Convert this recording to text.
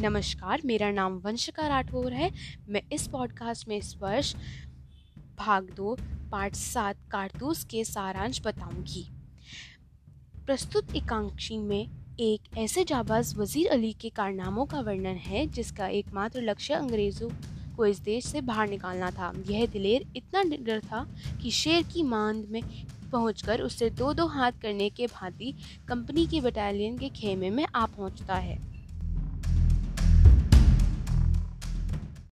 नमस्कार, मेरा नाम वंशिका राठौर है। मैं इस पॉडकास्ट में इस वर्ष भाग दो पार्ट सात, कारतूस के सारांश बताऊँगी। प्रस्तुत एकांक्षी में एक ऐसे जाबाज वज़ीर अली के कारनामों का वर्णन है, जिसका एकमात्र लक्ष्य अंग्रेज़ों को इस देश से बाहर निकालना था। यह दिलेर इतना निडर था कि शेर की मांद में पहुंचकर उससे दो दो हाथ करने के भांति कंपनी के बटालियन के खेमे में आ पहुँचता है।